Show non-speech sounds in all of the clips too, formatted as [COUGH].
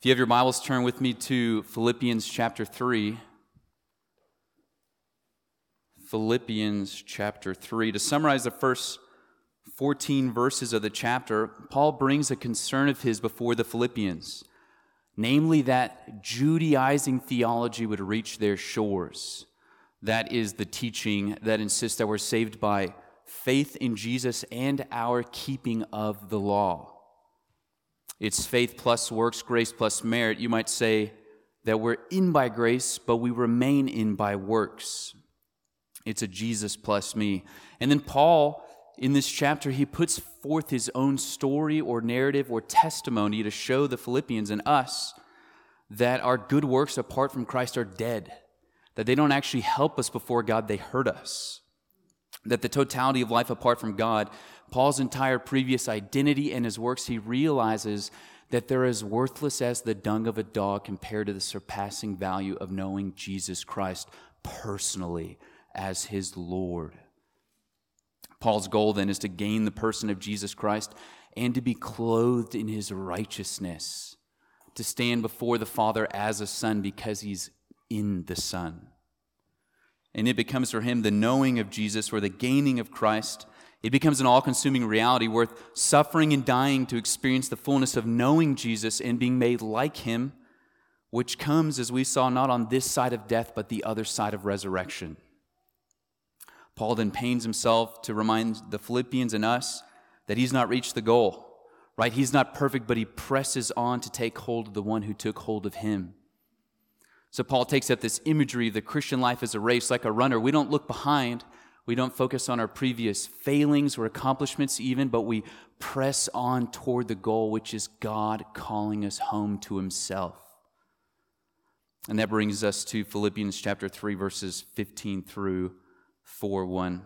If you have your Bibles, turn with me to Philippians chapter 3. Philippians chapter 3. To summarize the first 14 verses of the chapter, Paul brings a concern of his before the Philippians, namely that Judaizing theology would reach their shores. That is the teaching that insists that we're saved by faith in Jesus and our keeping of the law. It's faith plus works, grace plus merit. You might say that we're in by grace, but we remain in by works. It's a Jesus plus me. And then Paul, in this chapter, he puts forth his own story or narrative or testimony to show the Philippians and us that our good works apart from Christ are dead, that they don't actually help us before God, they hurt us. That the totality of life apart from God Paul's entire previous identity and his works, he realizes that they're as worthless as the dung of a dog compared to the surpassing value of knowing Jesus Christ personally as his Lord. Paul's goal then is to gain the person of Jesus Christ and to be clothed in his righteousness, to stand before the Father as a son because he's in the Son. And it becomes for him the knowing of Jesus or the gaining of Christ it becomes an all consuming reality worth suffering and dying to experience the fullness of knowing Jesus and being made like him, which comes, as we saw, not on this side of death, but the other side of resurrection. Paul then pains himself to remind the Philippians and us that he's not reached the goal, right? He's not perfect, but he presses on to take hold of the one who took hold of him. So Paul takes up this imagery of the Christian life as a race, like a runner. We don't look behind we don't focus on our previous failings or accomplishments, even, but we press on toward the goal, which is God calling us home to Himself. And that brings us to Philippians chapter 3, verses 15 through 4 1.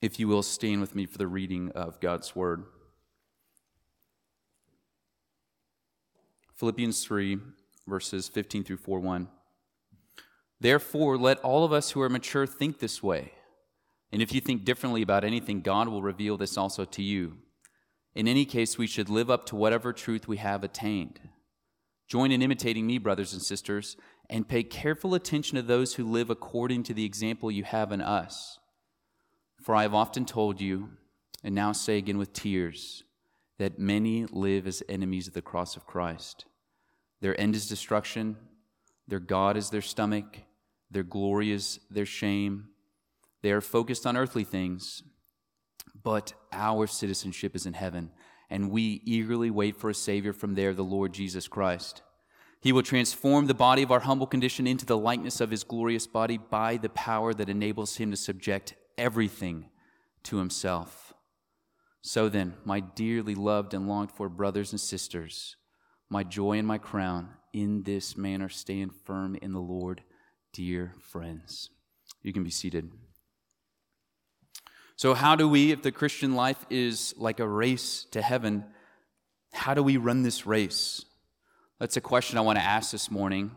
If you will, stand with me for the reading of God's Word. Philippians 3, verses 15 through 4 1. Therefore, let all of us who are mature think this way. And if you think differently about anything, God will reveal this also to you. In any case, we should live up to whatever truth we have attained. Join in imitating me, brothers and sisters, and pay careful attention to those who live according to the example you have in us. For I have often told you, and now say again with tears, that many live as enemies of the cross of Christ. Their end is destruction, their God is their stomach, their glory is their shame they are focused on earthly things, but our citizenship is in heaven, and we eagerly wait for a Savior from there, the Lord Jesus Christ. He will transform the body of our humble condition into the likeness of his glorious body by the power that enables him to subject everything to himself. So then, my dearly loved and longed for brothers and sisters, my joy and my crown, in this manner stand firm in the Lord, dear friends. You can be seated. So, how do we, if the Christian life is like a race to heaven, how do we run this race? That's a question I want to ask this morning.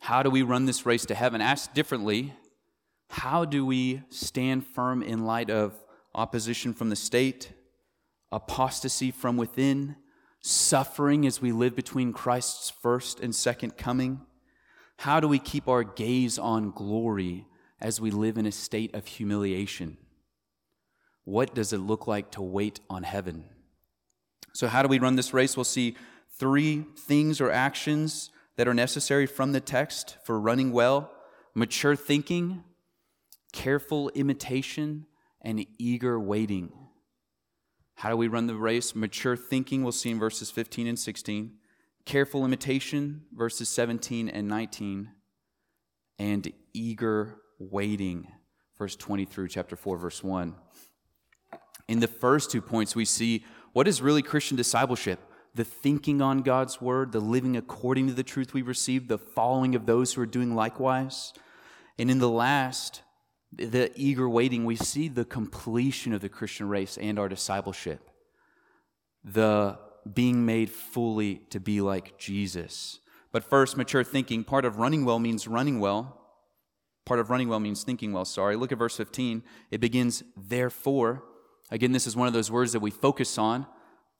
How do we run this race to heaven? Asked differently, how do we stand firm in light of opposition from the state, apostasy from within, suffering as we live between Christ's first and second coming? How do we keep our gaze on glory as we live in a state of humiliation? What does it look like to wait on heaven? So, how do we run this race? We'll see three things or actions that are necessary from the text for running well mature thinking, careful imitation, and eager waiting. How do we run the race? Mature thinking, we'll see in verses 15 and 16. Careful imitation, verses 17 and 19. And eager waiting, verse 20 through chapter 4, verse 1. In the first two points, we see what is really Christian discipleship the thinking on God's word, the living according to the truth we received, the following of those who are doing likewise. And in the last, the eager waiting, we see the completion of the Christian race and our discipleship, the being made fully to be like Jesus. But first, mature thinking. Part of running well means running well. Part of running well means thinking well, sorry. Look at verse 15. It begins, therefore. Again, this is one of those words that we focus on.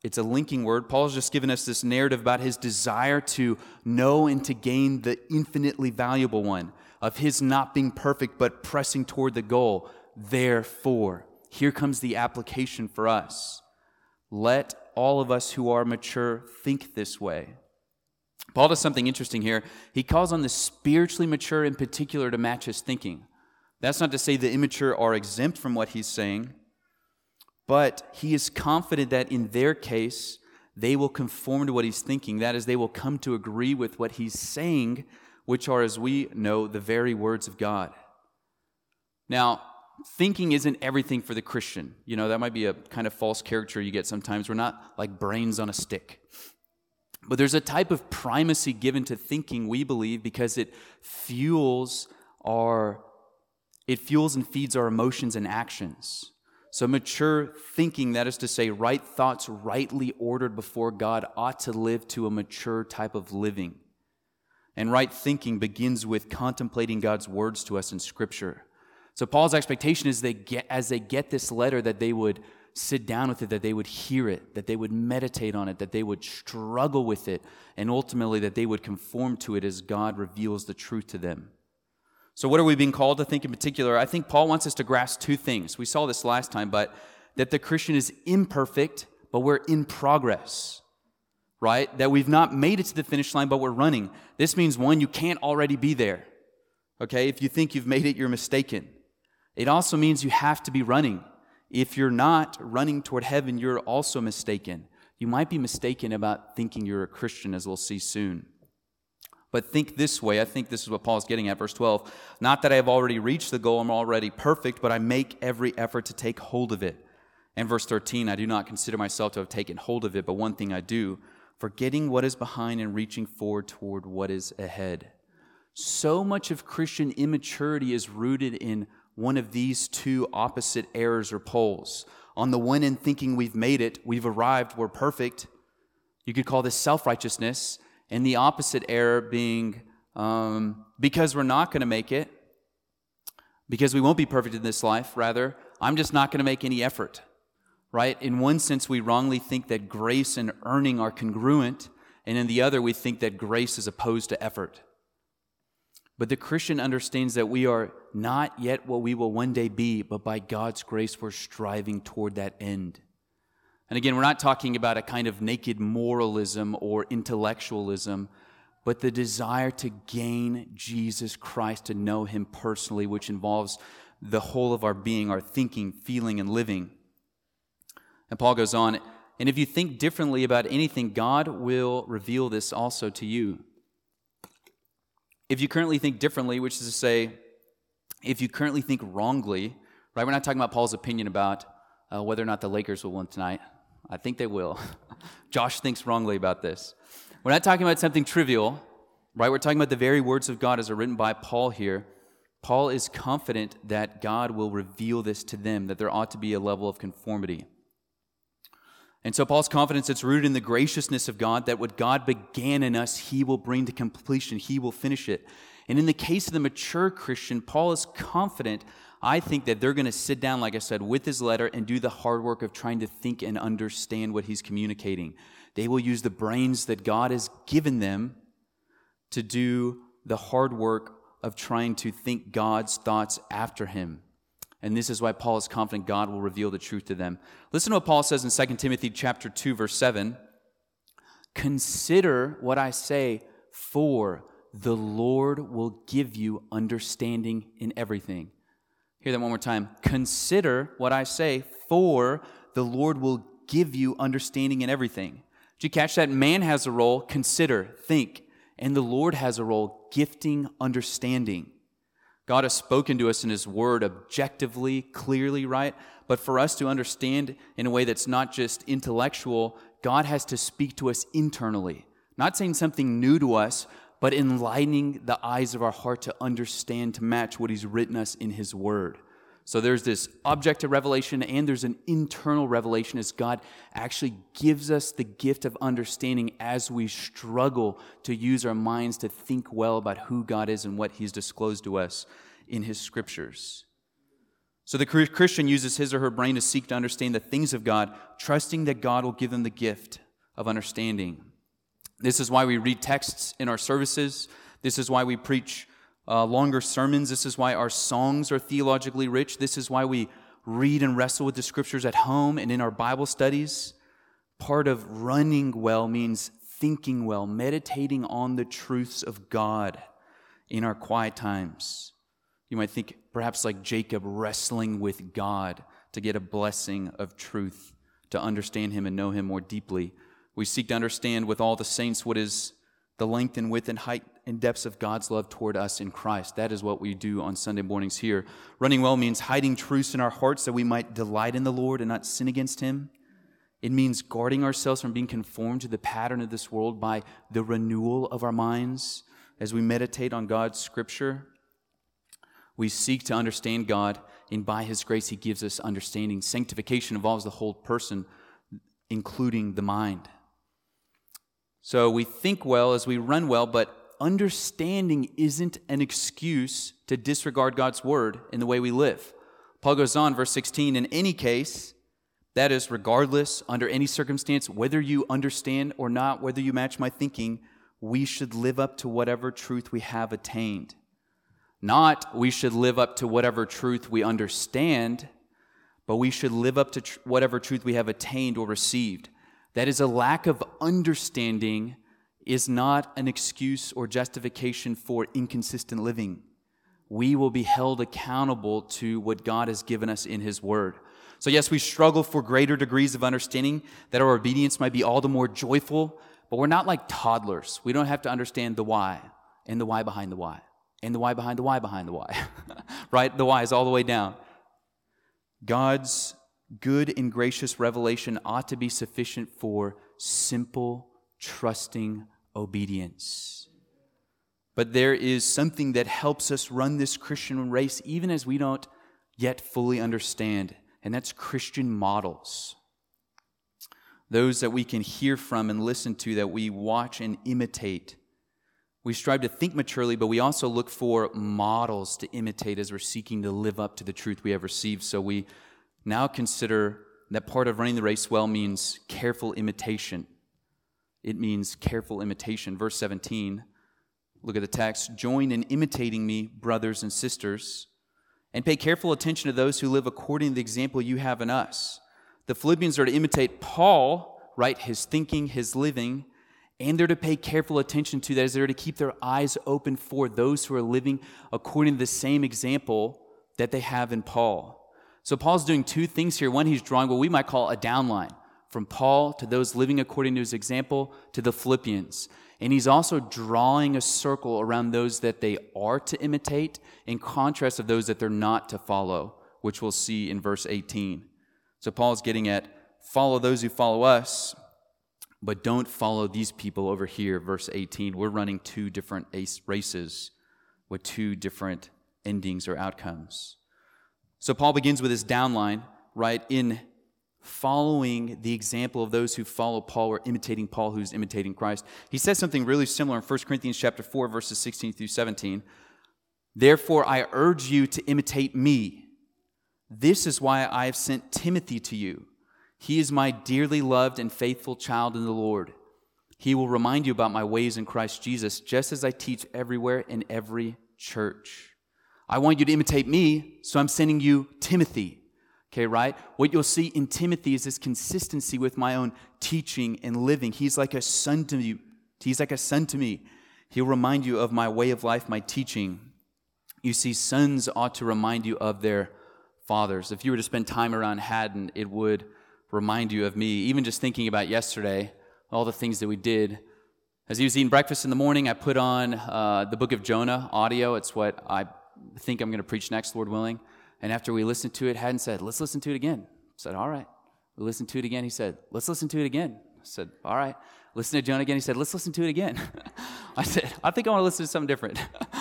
It's a linking word. Paul's just given us this narrative about his desire to know and to gain the infinitely valuable one, of his not being perfect but pressing toward the goal. Therefore, here comes the application for us. Let all of us who are mature think this way. Paul does something interesting here. He calls on the spiritually mature in particular to match his thinking. That's not to say the immature are exempt from what he's saying, but he is confident that in their case, they will conform to what he's thinking. That is, they will come to agree with what he's saying, which are, as we know, the very words of God. Now, thinking isn't everything for the Christian. You know, that might be a kind of false character you get sometimes. We're not like brains on a stick. But there's a type of primacy given to thinking, we believe, because it fuels our it fuels and feeds our emotions and actions. So mature thinking, that is to say, right thoughts rightly ordered before God, ought to live to a mature type of living. And right thinking begins with contemplating God's words to us in Scripture. So Paul's expectation is they get, as they get this letter that they would sit down with it, that they would hear it, that they would meditate on it, that they would struggle with it, and ultimately that they would conform to it as God reveals the truth to them. So, what are we being called to think in particular? I think Paul wants us to grasp two things. We saw this last time, but that the Christian is imperfect, but we're in progress, right? That we've not made it to the finish line, but we're running. This means, one, you can't already be there, okay? If you think you've made it, you're mistaken. It also means you have to be running. If you're not running toward heaven, you're also mistaken. You might be mistaken about thinking you're a Christian, as we'll see soon. But think this way. I think this is what Paul's getting at, verse 12. Not that I have already reached the goal, I'm already perfect, but I make every effort to take hold of it. And verse 13, I do not consider myself to have taken hold of it, but one thing I do, forgetting what is behind and reaching forward toward what is ahead. So much of Christian immaturity is rooted in one of these two opposite errors or poles. On the one end, thinking we've made it, we've arrived, we're perfect. You could call this self righteousness. And the opposite error being um, because we're not going to make it, because we won't be perfect in this life, rather, I'm just not going to make any effort. Right? In one sense, we wrongly think that grace and earning are congruent, and in the other, we think that grace is opposed to effort. But the Christian understands that we are not yet what we will one day be, but by God's grace, we're striving toward that end. And again, we're not talking about a kind of naked moralism or intellectualism, but the desire to gain Jesus Christ, to know Him personally, which involves the whole of our being, our thinking, feeling, and living. And Paul goes on, and if you think differently about anything, God will reveal this also to you. If you currently think differently, which is to say, if you currently think wrongly, right? We're not talking about Paul's opinion about uh, whether or not the Lakers will win tonight. I think they will. [LAUGHS] Josh thinks wrongly about this. We're not talking about something trivial, right? We're talking about the very words of God as are written by Paul here. Paul is confident that God will reveal this to them, that there ought to be a level of conformity. And so Paul's confidence it's rooted in the graciousness of God that what God began in us, he will bring to completion, he will finish it. And in the case of the mature Christian, Paul is confident I think that they're going to sit down, like I said, with his letter and do the hard work of trying to think and understand what he's communicating. They will use the brains that God has given them to do the hard work of trying to think God's thoughts after him. And this is why Paul is confident God will reveal the truth to them. Listen to what Paul says in 2 Timothy chapter 2 verse 7. Consider what I say for the Lord will give you understanding in everything. Hear that one more time. Consider what I say, for the Lord will give you understanding in everything. Did you catch that? Man has a role, consider, think, and the Lord has a role, gifting understanding. God has spoken to us in His Word objectively, clearly, right? But for us to understand in a way that's not just intellectual, God has to speak to us internally. Not saying something new to us, but enlightening the eyes of our heart to understand, to match what He's written us in His Word. So there's this objective revelation and there's an internal revelation as God actually gives us the gift of understanding as we struggle to use our minds to think well about who God is and what He's disclosed to us in His scriptures. So the Christian uses his or her brain to seek to understand the things of God, trusting that God will give them the gift of understanding. This is why we read texts in our services. This is why we preach uh, longer sermons. This is why our songs are theologically rich. This is why we read and wrestle with the scriptures at home and in our Bible studies. Part of running well means thinking well, meditating on the truths of God in our quiet times. You might think perhaps like Jacob wrestling with God to get a blessing of truth, to understand Him and know Him more deeply. We seek to understand with all the saints what is the length and width and height and depths of God's love toward us in Christ. That is what we do on Sunday mornings here. Running well means hiding truths in our hearts that we might delight in the Lord and not sin against Him. It means guarding ourselves from being conformed to the pattern of this world by the renewal of our minds as we meditate on God's scripture. We seek to understand God, and by His grace, He gives us understanding. Sanctification involves the whole person, including the mind. So we think well as we run well, but understanding isn't an excuse to disregard God's word in the way we live. Paul goes on, verse 16, in any case, that is, regardless, under any circumstance, whether you understand or not, whether you match my thinking, we should live up to whatever truth we have attained. Not we should live up to whatever truth we understand, but we should live up to tr- whatever truth we have attained or received. That is, a lack of understanding is not an excuse or justification for inconsistent living. We will be held accountable to what God has given us in His Word. So, yes, we struggle for greater degrees of understanding that our obedience might be all the more joyful, but we're not like toddlers. We don't have to understand the why and the why behind the why and the why behind the why behind the why, [LAUGHS] right? The why is all the way down. God's good and gracious revelation ought to be sufficient for simple, trusting obedience. But there is something that helps us run this Christian race even as we don't yet fully understand, and that's Christian models. Those that we can hear from and listen to, that we watch and imitate. We strive to think maturely, but we also look for models to imitate as we're seeking to live up to the truth we have received. So we now consider that part of running the race well means careful imitation. It means careful imitation. Verse 17, look at the text. Join in imitating me, brothers and sisters, and pay careful attention to those who live according to the example you have in us. The Philippians are to imitate Paul, right? His thinking, his living, and they're to pay careful attention to that as they're to keep their eyes open for those who are living according to the same example that they have in Paul. So Paul's doing two things here. One, he's drawing what we might call a downline from Paul to those living according to his example to the Philippians. And he's also drawing a circle around those that they are to imitate in contrast of those that they're not to follow, which we'll see in verse 18. So Paul's getting at follow those who follow us, but don't follow these people over here, verse 18. We're running two different races with two different endings or outcomes. So Paul begins with his downline, right, in following the example of those who follow Paul or imitating Paul who's imitating Christ. He says something really similar in 1 Corinthians chapter 4 verses 16 through 17. Therefore I urge you to imitate me. This is why I have sent Timothy to you. He is my dearly loved and faithful child in the Lord. He will remind you about my ways in Christ Jesus, just as I teach everywhere in every church. I want you to imitate me, so I'm sending you Timothy. Okay, right? What you'll see in Timothy is this consistency with my own teaching and living. He's like a son to me. He's like a son to me. He'll remind you of my way of life, my teaching. You see, sons ought to remind you of their fathers. If you were to spend time around Haddon, it would remind you of me. Even just thinking about yesterday, all the things that we did. As he was eating breakfast in the morning, I put on uh, the book of Jonah audio. It's what I think I'm going to preach next, Lord willing. And after we listened to it, Haddon said, Let's listen to it again. I said, All right. We listened to it again. He said, Let's listen to it again. I said, All right. Listen to Jonah again. He said, Let's listen to it again. [LAUGHS] I said, I think I want to listen to something different.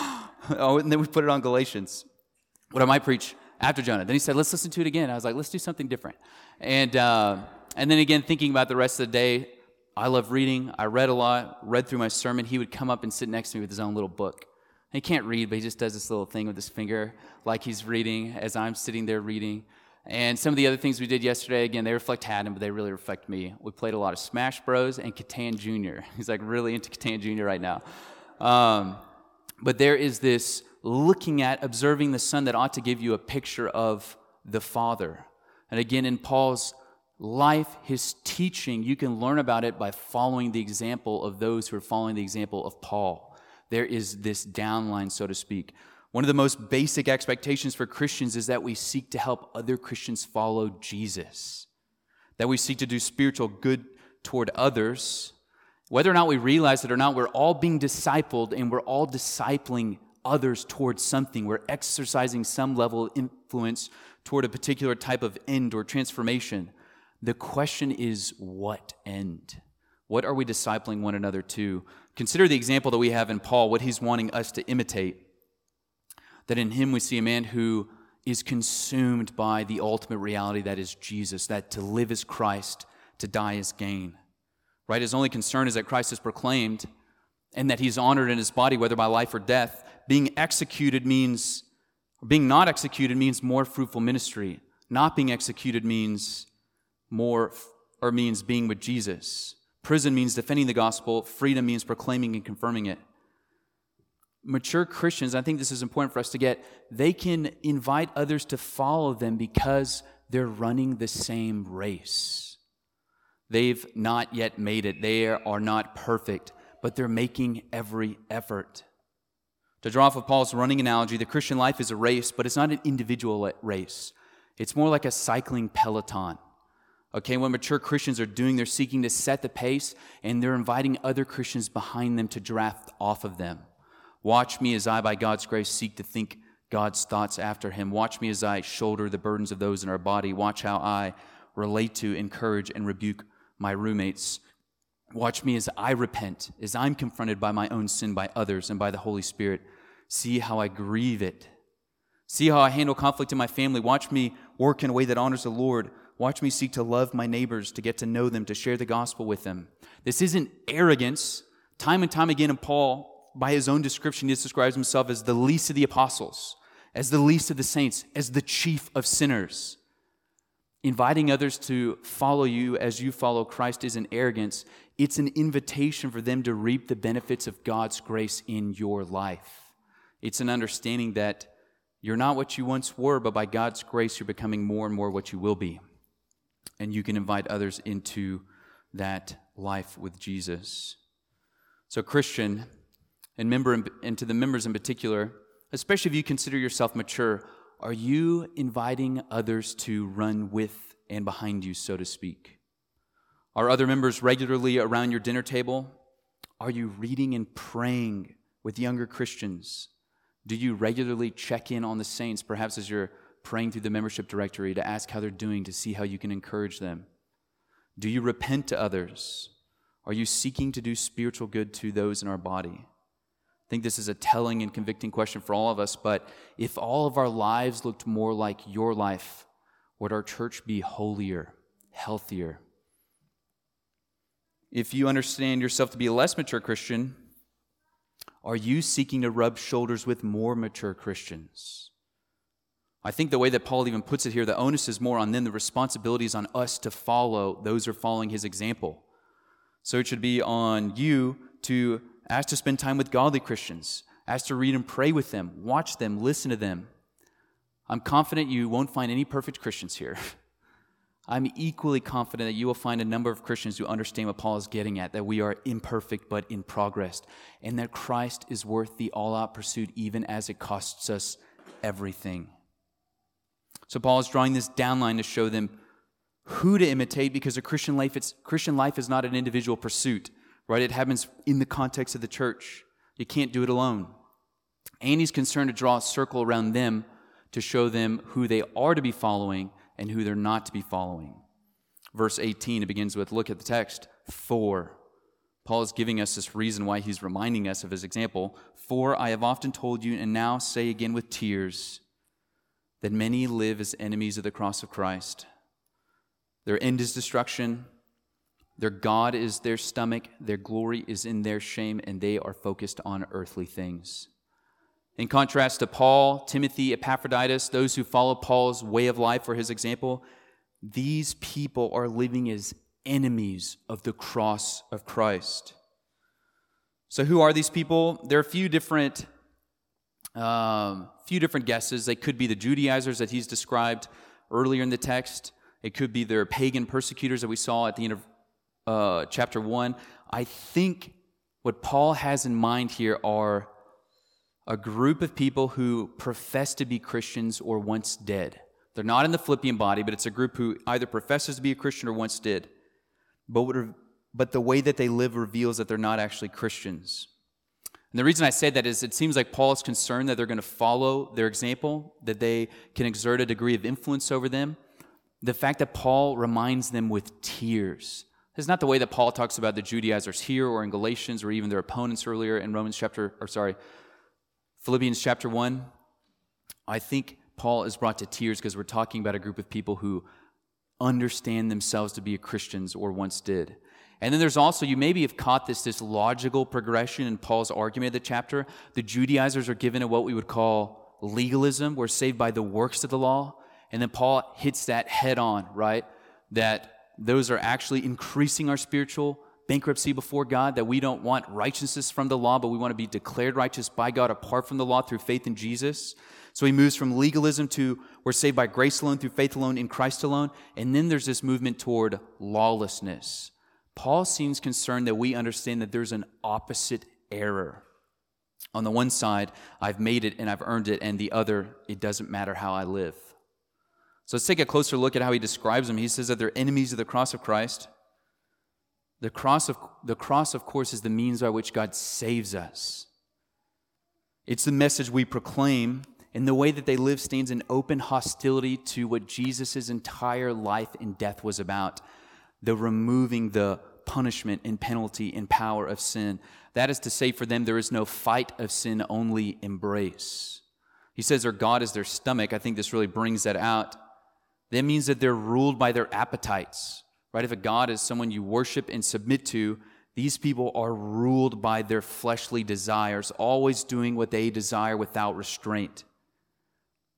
[LAUGHS] oh, and then we put it on Galatians. What I might preach after Jonah. Then he said, Let's listen to it again. I was like, Let's do something different. And, uh, and then again, thinking about the rest of the day, I love reading. I read a lot, read through my sermon. He would come up and sit next to me with his own little book He can't read, but he just does this little thing with his finger, like he's reading as I'm sitting there reading. And some of the other things we did yesterday, again, they reflect Haddon, but they really reflect me. We played a lot of Smash Bros. and Catan Jr. [LAUGHS] He's like really into Catan Jr. right now. Um, but there is this looking at, observing the Son that ought to give you a picture of the Father. And again, in Paul's life, his teaching, you can learn about it by following the example of those who are following the example of Paul. There is this downline, so to speak. One of the most basic expectations for Christians is that we seek to help other Christians follow Jesus, that we seek to do spiritual good toward others. Whether or not we realize it or not, we're all being discipled and we're all discipling others towards something. We're exercising some level of influence toward a particular type of end or transformation. The question is, what end? What are we discipling one another to? Consider the example that we have in Paul, what he's wanting us to imitate. That in him we see a man who is consumed by the ultimate reality that is Jesus, that to live is Christ, to die is gain. Right? His only concern is that Christ is proclaimed and that he's honored in his body, whether by life or death. Being executed means, being not executed means more fruitful ministry. Not being executed means more, or means being with Jesus. Prison means defending the gospel, freedom means proclaiming and confirming it. Mature Christians, I think this is important for us to get, they can invite others to follow them because they're running the same race. They've not yet made it, they are not perfect, but they're making every effort. To draw off of Paul's running analogy, the Christian life is a race, but it's not an individual race. It's more like a cycling peloton. Okay, when mature Christians are doing, they're seeking to set the pace and they're inviting other Christians behind them to draft off of them. Watch me as I, by God's grace, seek to think God's thoughts after Him. Watch me as I shoulder the burdens of those in our body. Watch how I relate to, encourage, and rebuke my roommates. Watch me as I repent, as I'm confronted by my own sin by others and by the Holy Spirit. See how I grieve it. See how I handle conflict in my family. Watch me work in a way that honors the Lord. Watch me seek to love my neighbors, to get to know them, to share the gospel with them. This isn't arrogance. Time and time again in Paul, by his own description, he describes himself as the least of the apostles, as the least of the saints, as the chief of sinners. Inviting others to follow you as you follow Christ isn't arrogance, it's an invitation for them to reap the benefits of God's grace in your life. It's an understanding that you're not what you once were, but by God's grace, you're becoming more and more what you will be and you can invite others into that life with Jesus. So, Christian, and member, and to the members in particular, especially if you consider yourself mature, are you inviting others to run with and behind you, so to speak? Are other members regularly around your dinner table? Are you reading and praying with younger Christians? Do you regularly check in on the saints, perhaps as you're praying through the membership directory to ask how they're doing to see how you can encourage them? Do you repent to others? Are you seeking to do spiritual good to those in our body? I think this is a telling and convicting question for all of us, but if all of our lives looked more like your life, would our church be holier, healthier? If you understand yourself to be a less mature Christian, are you seeking to rub shoulders with more mature Christians? I think the way that Paul even puts it here, the onus is more on them, the responsibility is on us to follow those who are following his example. So it should be on you to ask to spend time with godly Christians, ask to read and pray with them, watch them, listen to them. I'm confident you won't find any perfect Christians here. [LAUGHS] I'm equally confident that you will find a number of Christians who understand what Paul is getting at that we are imperfect but in progress, and that Christ is worth the all out pursuit even as it costs us everything. So Paul is drawing this downline to show them who to imitate because a Christian life, it's, Christian life is not an individual pursuit, right? It happens in the context of the church. You can't do it alone. And he's concerned to draw a circle around them to show them who they are to be following and who they're not to be following. Verse 18, it begins with look at the text, for. Paul is giving us this reason why he's reminding us of his example. For I have often told you, and now say again with tears, that many live as enemies of the cross of Christ. Their end is destruction, their God is their stomach, their glory is in their shame, and they are focused on earthly things. In contrast to Paul, Timothy, Epaphroditus, those who follow Paul's way of life or his example, these people are living as enemies of the cross of Christ. So, who are these people? There are a few different, um, few different guesses. They could be the Judaizers that he's described earlier in the text. It could be their pagan persecutors that we saw at the end of uh, chapter one. I think what Paul has in mind here are a group of people who profess to be Christians or once dead. They're not in the Philippian body, but it's a group who either professes to be a Christian or once did. But but the way that they live reveals that they're not actually Christians. And the reason I say that is it seems like Paul is concerned that they're going to follow their example, that they can exert a degree of influence over them. The fact that Paul reminds them with tears. This is not the way that Paul talks about the Judaizers here or in Galatians or even their opponents earlier in Romans chapter, or sorry, Philippians chapter 1. I think Paul is brought to tears because we're talking about a group of people who understand themselves to be Christians or once did. And then there's also, you maybe have caught this, this logical progression in Paul's argument of the chapter. The Judaizers are given what we would call legalism. We're saved by the works of the law. And then Paul hits that head on, right? That those are actually increasing our spiritual bankruptcy before God, that we don't want righteousness from the law, but we want to be declared righteous by God apart from the law through faith in Jesus. So he moves from legalism to we're saved by grace alone, through faith alone, in Christ alone. And then there's this movement toward lawlessness. Paul seems concerned that we understand that there's an opposite error. On the one side, I've made it and I've earned it, and the other, it doesn't matter how I live. So let's take a closer look at how he describes them. He says that they're enemies of the cross of Christ. The cross, of, the cross, of course, is the means by which God saves us. It's the message we proclaim, and the way that they live stands in open hostility to what Jesus' entire life and death was about the removing the punishment and penalty and power of sin. That is to say, for them, there is no fight of sin, only embrace. He says their God is their stomach. I think this really brings that out. That means that they're ruled by their appetites, right? If a God is someone you worship and submit to, these people are ruled by their fleshly desires, always doing what they desire without restraint.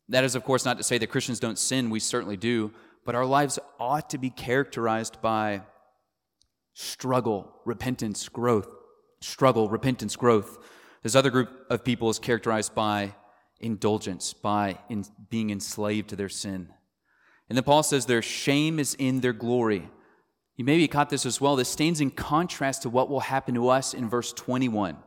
That is, of course, not to say that Christians don't sin. We certainly do but our lives ought to be characterized by struggle, repentance, growth. Struggle, repentance, growth. This other group of people is characterized by indulgence, by in being enslaved to their sin. And then Paul says their shame is in their glory. You maybe caught this as well. This stands in contrast to what will happen to us in verse 21,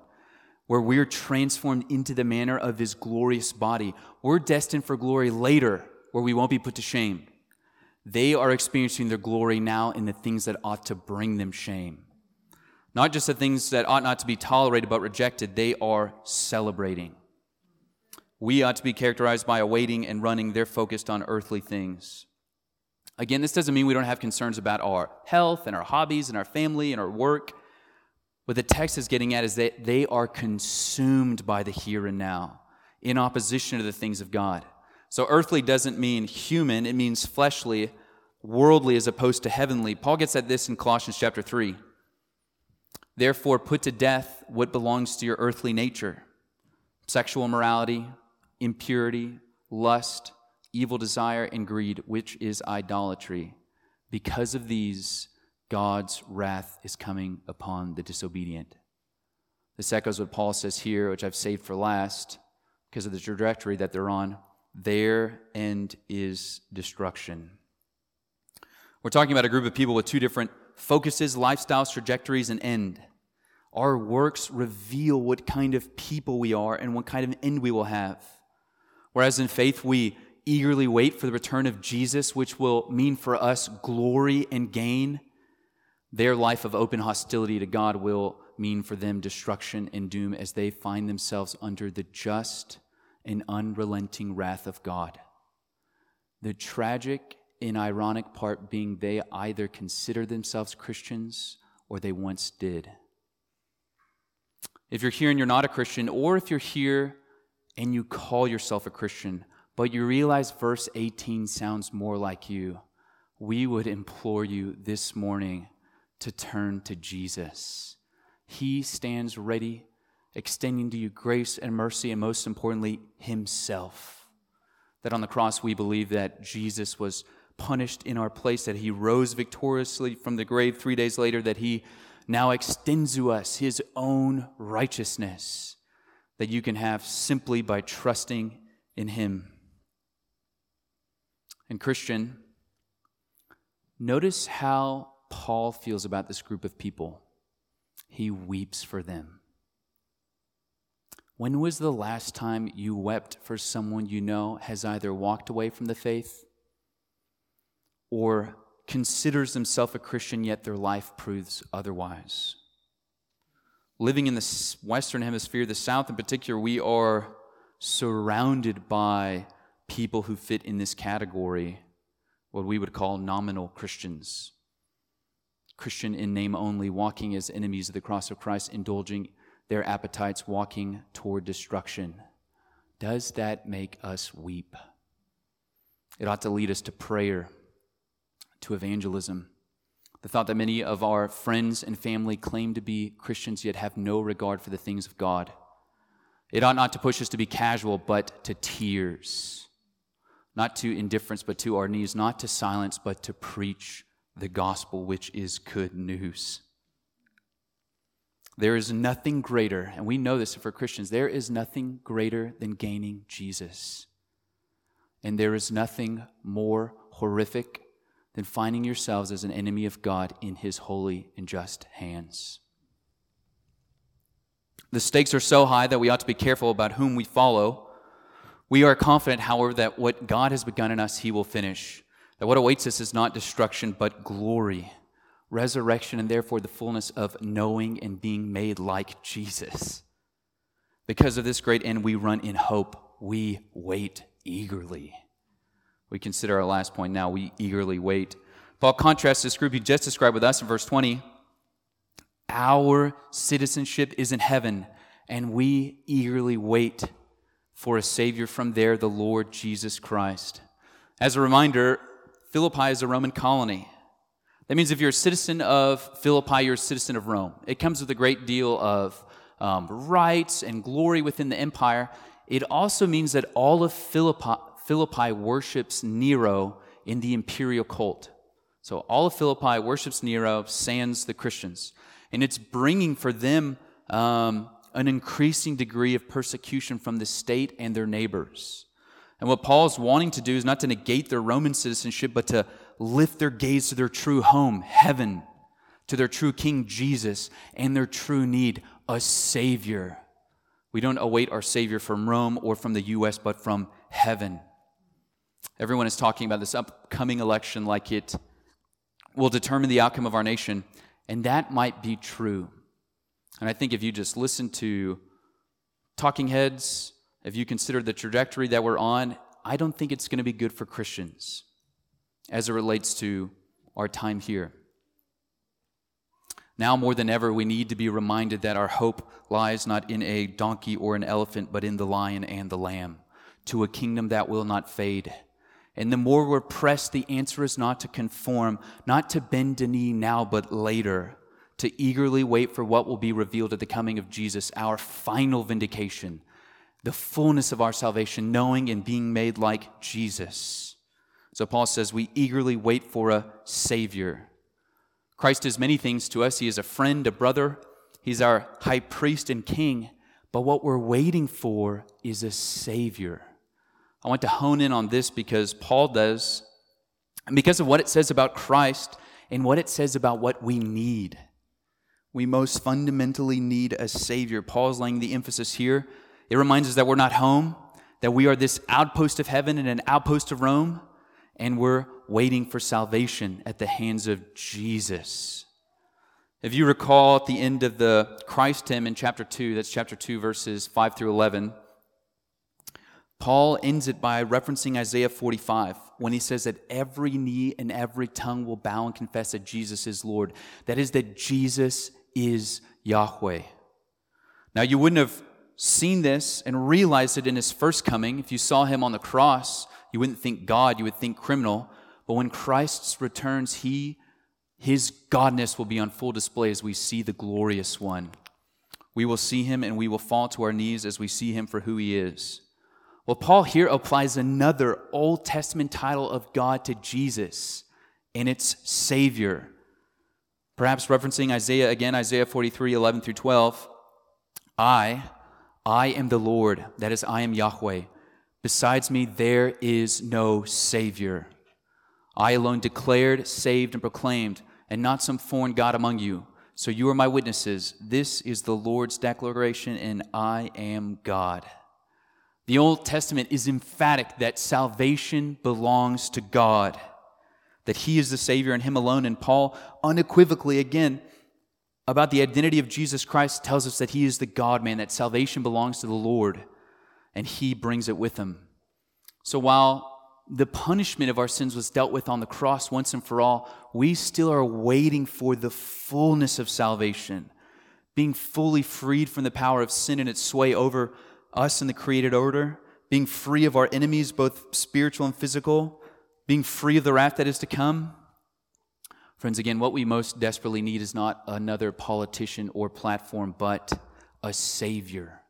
where we're transformed into the manner of his glorious body. We're destined for glory later, where we won't be put to shame. They are experiencing their glory now in the things that ought to bring them shame. Not just the things that ought not to be tolerated but rejected, they are celebrating. We ought to be characterized by awaiting and running. They're focused on earthly things. Again, this doesn't mean we don't have concerns about our health and our hobbies and our family and our work. What the text is getting at is that they are consumed by the here and now in opposition to the things of God. So, earthly doesn't mean human, it means fleshly, worldly as opposed to heavenly. Paul gets at this in Colossians chapter 3. Therefore, put to death what belongs to your earthly nature sexual immorality, impurity, lust, evil desire, and greed, which is idolatry. Because of these, God's wrath is coming upon the disobedient. This echoes what Paul says here, which I've saved for last because of the trajectory that they're on. Their end is destruction. We're talking about a group of people with two different focuses, lifestyles, trajectories, and end. Our works reveal what kind of people we are and what kind of end we will have. Whereas in faith, we eagerly wait for the return of Jesus, which will mean for us glory and gain. Their life of open hostility to God will mean for them destruction and doom as they find themselves under the just and unrelenting wrath of God. The tragic and ironic part being they either consider themselves Christians or they once did. If you're here and you're not a Christian, or if you're here and you call yourself a Christian, but you realize verse 18 sounds more like you, we would implore you this morning to turn to Jesus. He stands ready extending to you grace and mercy, and most importantly, Himself. That on the cross we believe that Jesus was punished in our place, that He rose victoriously from the grave three days later, that He now extends to us His own righteousness that you can have simply by trusting in Him. And, Christian, notice how Paul feels about this group of people. He weeps for them. When was the last time you wept for someone you know has either walked away from the faith or considers themselves a Christian, yet their life proves otherwise? Living in the Western Hemisphere, the South in particular, we are surrounded by people who fit in this category, what we would call nominal Christians. Christian in name only, walking as enemies of the cross of Christ, indulging their appetites, walking toward destruction. Does that make us weep? It ought to lead us to prayer, to evangelism. The thought that many of our friends and family claim to be Christians yet have no regard for the things of God. It ought not to push us to be casual, but to tears. Not to indifference, but to our knees. Not to silence, but to preach the gospel, which is good news. There is nothing greater, and we know this for Christians, there is nothing greater than gaining Jesus. And there is nothing more horrific than finding yourselves as an enemy of God in his holy and just hands. The stakes are so high that we ought to be careful about whom we follow. We are confident, however, that what God has begun in us, he will finish. That what awaits us is not destruction, but glory, resurrection, and therefore the fullness of knowing and being made like Jesus. Because of this great end, we run in hope. We wait eagerly. We consider our last point now. We eagerly wait. Paul contrasts this group he just described with us in verse 20. Our citizenship is in heaven, and we eagerly wait for a Savior from there, the Lord Jesus Christ. As a reminder, Philippi is a Roman colony. That means if you're a citizen of Philippi, you're a citizen of Rome. It comes with a great deal of um, rights and glory within the empire. It also means that all of Philippi, Philippi worships Nero in the imperial cult. So all of Philippi worships Nero, sans the Christians. And it's bringing for them um, an increasing degree of persecution from the state and their neighbors. And what Paul's wanting to do is not to negate their Roman citizenship, but to lift their gaze to their true home, heaven, to their true King Jesus, and their true need, a Savior. We don't await our Savior from Rome or from the U.S., but from heaven. Everyone is talking about this upcoming election like it will determine the outcome of our nation, and that might be true. And I think if you just listen to talking heads, if you consider the trajectory that we're on, I don't think it's going to be good for Christians as it relates to our time here. Now more than ever, we need to be reminded that our hope lies not in a donkey or an elephant, but in the lion and the lamb, to a kingdom that will not fade. And the more we're pressed, the answer is not to conform, not to bend the knee now, but later, to eagerly wait for what will be revealed at the coming of Jesus, our final vindication, the fullness of our salvation, knowing and being made like Jesus. So Paul says, we eagerly wait for a Savior. Christ is many things to us. He is a friend, a brother, He's our high priest and king. But what we're waiting for is a Savior. I want to hone in on this because Paul does, and because of what it says about Christ and what it says about what we need. We most fundamentally need a Savior. Paul's laying the emphasis here it reminds us that we're not home, that we are this outpost of heaven and an outpost of Rome, and we're waiting for salvation at the hands of Jesus. If you recall at the end of the Christ hymn in chapter 2, that's chapter 2, verses 5 through 11, Paul ends it by referencing Isaiah 45 when he says that every knee and every tongue will bow and confess that Jesus is Lord. That is, that Jesus is Yahweh. Now, you wouldn't have seen this and realized it in his first coming. If you saw him on the cross, you wouldn't think God, you would think criminal. But when Christ returns, he his godness will be on full display as we see the glorious one. We will see him and we will fall to our knees as we see him for who he is. Well, Paul here applies another Old Testament title of God to Jesus, and it's Savior. Perhaps referencing Isaiah again, Isaiah 43 11 through 12. I, I am the Lord, that is, I am Yahweh. Besides me, there is no Savior. I alone declared, saved, and proclaimed, and not some foreign God among you. So you are my witnesses. This is the Lord's declaration, and I am God. The Old Testament is emphatic that salvation belongs to God, that He is the Savior and Him alone. And Paul unequivocally, again, about the identity of Jesus Christ tells us that He is the God man, that salvation belongs to the Lord, and He brings it with Him. So while the punishment of our sins was dealt with on the cross once and for all, we still are waiting for the fullness of salvation, being fully freed from the power of sin and its sway over us in the created order, being free of our enemies, both spiritual and physical, being free of the wrath that is to come. Friends, again, what we most desperately need is not another politician or platform, but a Savior,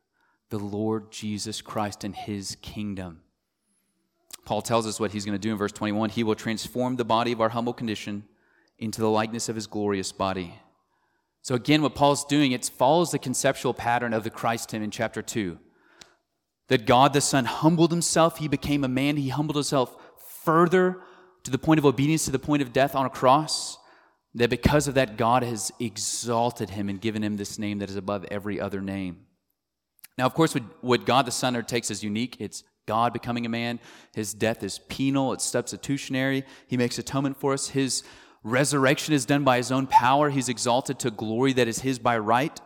the Lord Jesus Christ and His kingdom. Paul tells us what he's going to do in verse 21. He will transform the body of our humble condition into the likeness of his glorious body. So, again, what Paul's doing, it follows the conceptual pattern of the Christ hymn in chapter 2. That God the Son humbled himself, he became a man, he humbled himself further to the point of obedience, to the point of death on a cross. That because of that, God has exalted him and given him this name that is above every other name. Now, of course, what God the Son takes is unique. It's God becoming a man. His death is penal, it's substitutionary. He makes atonement for us. His resurrection is done by his own power. He's exalted to glory that is his by right.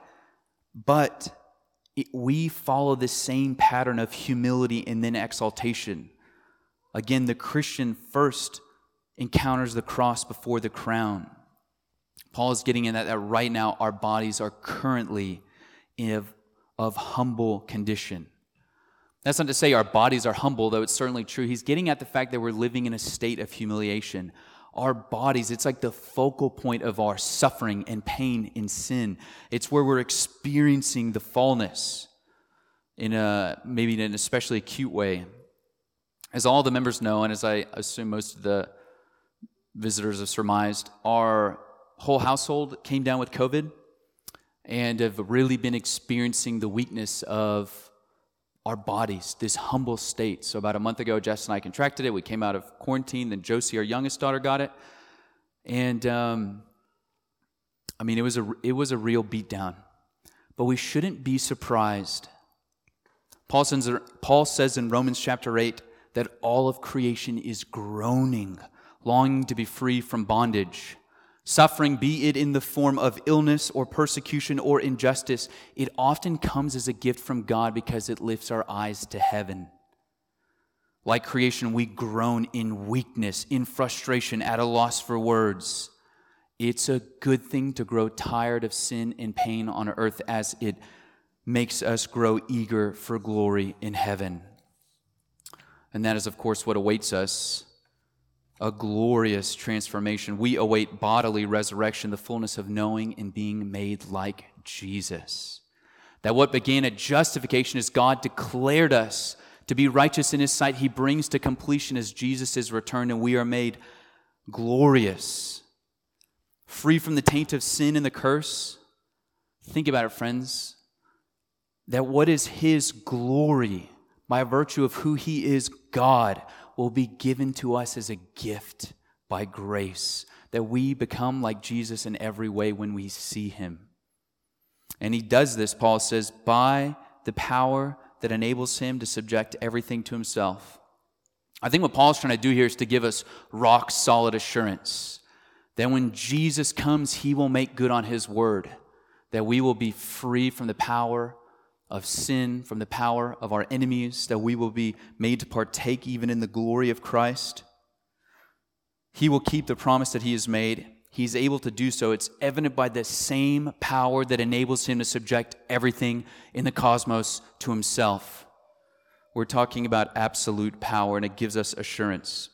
But it, we follow the same pattern of humility and then exaltation. Again, the Christian first encounters the cross before the crown. Paul is getting in that, that right now our bodies are currently in, of humble condition. That's not to say our bodies are humble, though it's certainly true. He's getting at the fact that we're living in a state of humiliation. Our bodies, it's like the focal point of our suffering and pain in sin. It's where we're experiencing the fallness in a maybe in an especially acute way. As all the members know, and as I assume most of the visitors have surmised, our whole household came down with COVID and have really been experiencing the weakness of our bodies, this humble state. So, about a month ago, Jess and I contracted it. We came out of quarantine. Then Josie, our youngest daughter, got it. And um, I mean, it was, a, it was a real beatdown. But we shouldn't be surprised. Paul says, Paul says in Romans chapter 8 that all of creation is groaning, longing to be free from bondage. Suffering, be it in the form of illness or persecution or injustice, it often comes as a gift from God because it lifts our eyes to heaven. Like creation, we groan in weakness, in frustration, at a loss for words. It's a good thing to grow tired of sin and pain on earth as it makes us grow eager for glory in heaven. And that is, of course, what awaits us a glorious transformation. We await bodily resurrection, the fullness of knowing and being made like Jesus. That what began at justification as God declared us to be righteous in His sight, He brings to completion as Jesus is returned, and we are made glorious, free from the taint of sin and the curse. Think about it, friends. That what is His glory by virtue of who He is, God, will be given to us as a gift by grace, that we become like Jesus in every way when we see him. And he does this, Paul says, by the power that enables him to subject everything to himself. I think what Paul's trying to do here is to give us rock solid assurance that when Jesus comes, he will make good on his word, that we will be free from the power of sin, from the power of our enemies, that we will be made to partake even in the glory of Christ. He will keep the promise that He has made. He's able to do so. It's evident by the same power that enables Him to subject everything in the cosmos to Himself. We're talking about absolute power, and it gives us assurance.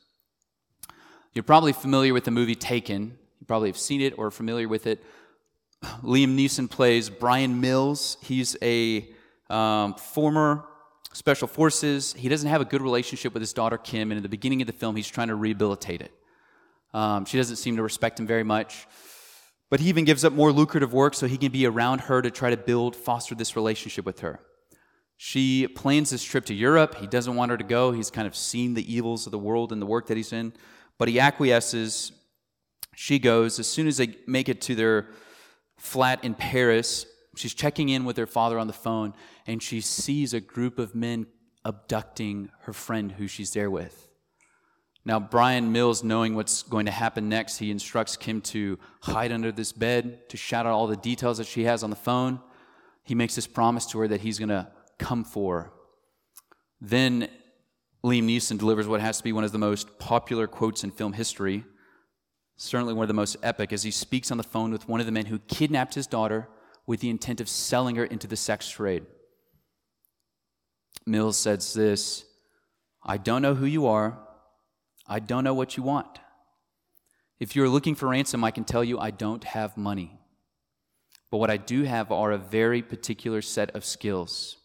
You're probably familiar with the movie Taken. You probably have seen it or are familiar with it. [CLEARS THROAT] Liam Neeson plays Brian Mills. He's a um, former special forces. He doesn't have a good relationship with his daughter Kim, and in the beginning of the film, he's trying to rehabilitate it. Um, she doesn't seem to respect him very much. But he even gives up more lucrative work so he can be around her to try to build, foster this relationship with her. She plans this trip to Europe. He doesn't want her to go. He's kind of seen the evils of the world and the work that he's in, but he acquiesces. She goes. As soon as they make it to their flat in Paris, she's checking in with her father on the phone, and she sees a group of men abducting her friend who she's there with. Now, Brian Mills, knowing what's going to happen next, he instructs Kim to hide under this bed, to shout out all the details that she has on the phone. He makes this promise to her that he's going to come for her. Then Liam Neeson delivers what has to be one of the most popular quotes in film history, certainly one of the most epic, as he speaks on the phone with one of the men who kidnapped his daughter with the intent of selling her into the sex trade. Mills says this I don't know who you are. I don't know what you want. If you're looking for ransom, I can tell you I don't have money. But what I do have are a very particular set of skills.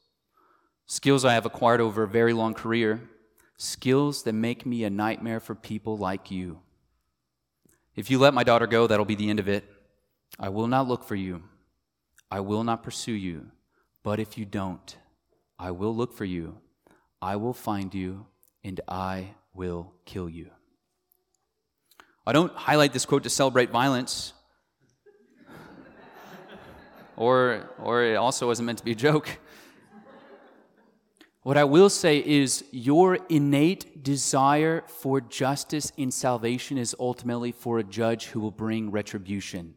Skills I have acquired over a very long career. Skills that make me a nightmare for people like you. If you let my daughter go, that'll be the end of it. I will not look for you. I will not pursue you. But if you don't, I will look for you. I will find you, and I will kill you. I don't highlight this quote to celebrate violence, [LAUGHS] or, or it also wasn't meant to be a joke. What I will say is your innate desire for justice in salvation is ultimately for a judge who will bring retribution.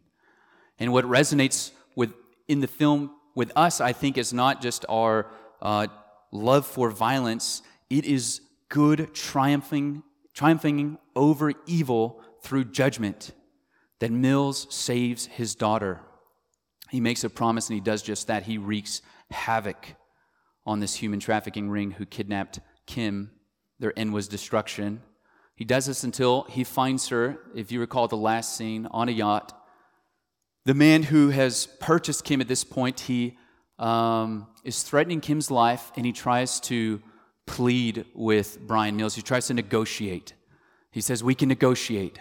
And what resonates in the film with us, I think, is not just our uh, love for violence, it is good triumphing, triumphing over evil through judgment. That Mills saves his daughter. He makes a promise and he does just that. He wreaks havoc on this human trafficking ring who kidnapped Kim. Their end was destruction. He does this until he finds her, if you recall the last scene, on a yacht. The man who has purchased Kim at this point, he um, is threatening Kim's life and he tries to plead with Brian Mills. He tries to negotiate. He says, We can negotiate.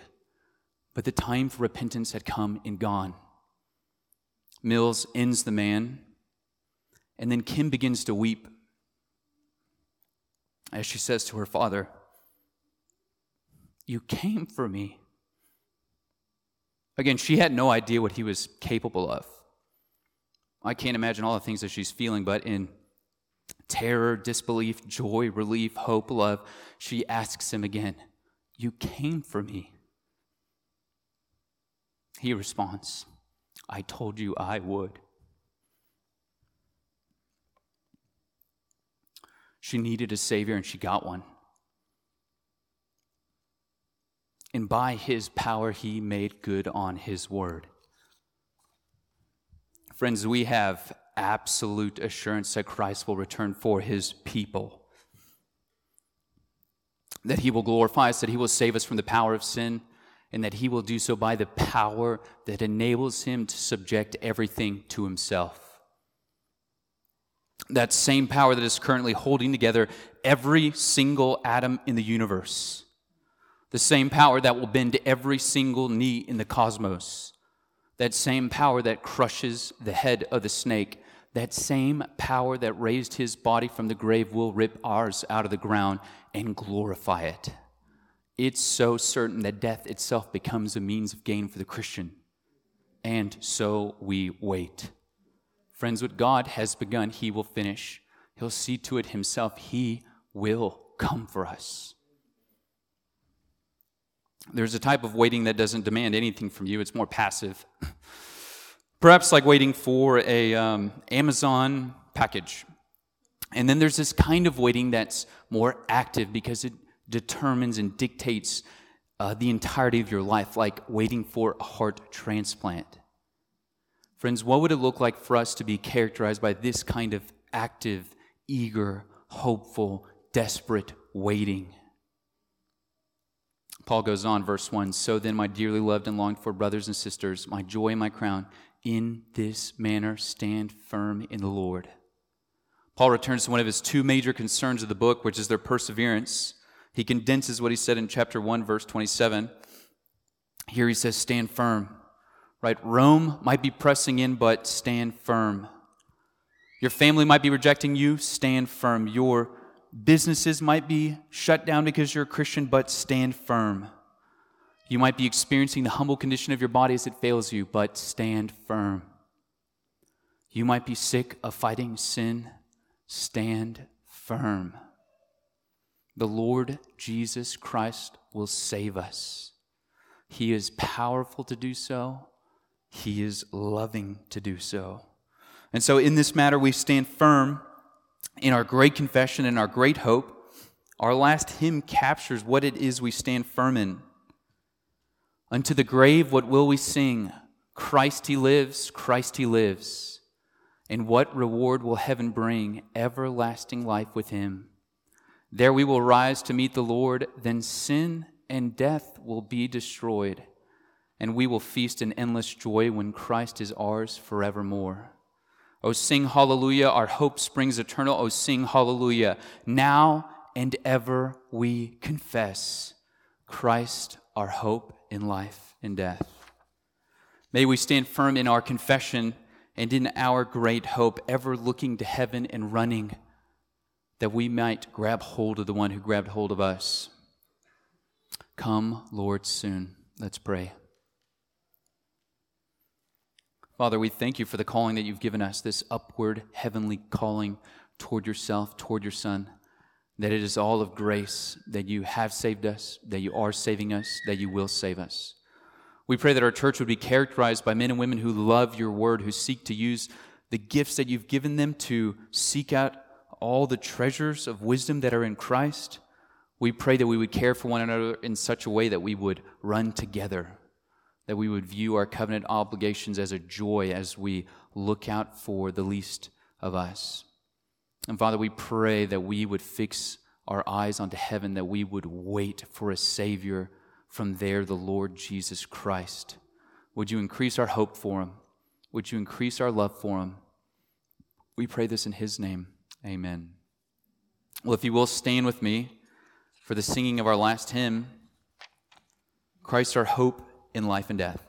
But the time for repentance had come and gone. Mills ends the man, and then Kim begins to weep as she says to her father, You came for me. Again, she had no idea what he was capable of. I can't imagine all the things that she's feeling, but in terror, disbelief, joy, relief, hope, love, she asks him again, You came for me. He responds, I told you I would. She needed a Savior and she got one. And by His power, He made good on His word. Friends, we have absolute assurance that Christ will return for his people. That he will glorify us, that he will save us from the power of sin, and that he will do so by the power that enables him to subject everything to himself. That same power that is currently holding together every single atom in the universe. The same power that will bend every single knee in the cosmos. That same power that crushes the head of the snake that same power that raised his body from the grave will rip ours out of the ground and glorify it. It's so certain that death itself becomes a means of gain for the Christian. And so we wait. Friends, what God has begun, He will finish. He'll see to it Himself. He will come for us. There's a type of waiting that doesn't demand anything from you, it's more passive. [LAUGHS] Perhaps like waiting for a um, Amazon package. And then there's this kind of waiting that's more active because it determines and dictates uh, the entirety of your life, like waiting for a heart transplant. Friends, what would it look like for us to be characterized by this kind of active, eager, hopeful, desperate waiting? Paul goes on, verse 1 So then, my dearly loved and longed for brothers and sisters, my joy and my crown, in this manner stand firm in the Lord. Paul returns to one of his two major concerns of the book, which is their perseverance. He condenses what he said in chapter 1, verse 27. Here he says, Stand firm. Right? Rome might be pressing in, but stand firm. Your family might be rejecting you, stand firm. Your businesses might be shut down because you're a Christian, but stand firm. You might be experiencing the humble condition of your body as it fails you, but stand firm. You might be sick of fighting sin, stand firm. The Lord Jesus Christ will save us. He is powerful to do so, He is loving to do so. And so, in this matter, we stand firm in our great confession and our great hope. Our last hymn captures what it is we stand firm in. Unto the grave, what will we sing? Christ he lives, Christ he lives. And what reward will heaven bring? Everlasting life with him. There we will rise to meet the Lord, then sin and death will be destroyed, and we will feast in endless joy when Christ is ours forevermore. O sing hallelujah, our hope springs eternal. O sing hallelujah. Now and ever we confess Christ our hope in life and death. May we stand firm in our confession and in our great hope, ever looking to heaven and running, that we might grab hold of the one who grabbed hold of us. Come, Lord, soon. Let's pray. Father, we thank you for the calling that you've given us, this upward heavenly calling toward yourself, toward your Son that it is all of grace, that you have saved us, that you are saving us, that you will save us. We pray that our church would be characterized by men and women who love your word, who seek to use the gifts that you've given them to seek out all the treasures of wisdom that are in Christ. We pray that we would care for one another in such a way that we would run together, that we would view our covenant obligations as a joy as we look out for the least of us. And Father, we pray that we would fix our eyes onto heaven, that we would wait for a Savior from there, the Lord Jesus Christ. Would you increase our hope for him? Would you increase our love for him? We pray this in his name. Amen. Well, if you will stand with me for the singing of our last hymn, Christ our hope in life and death.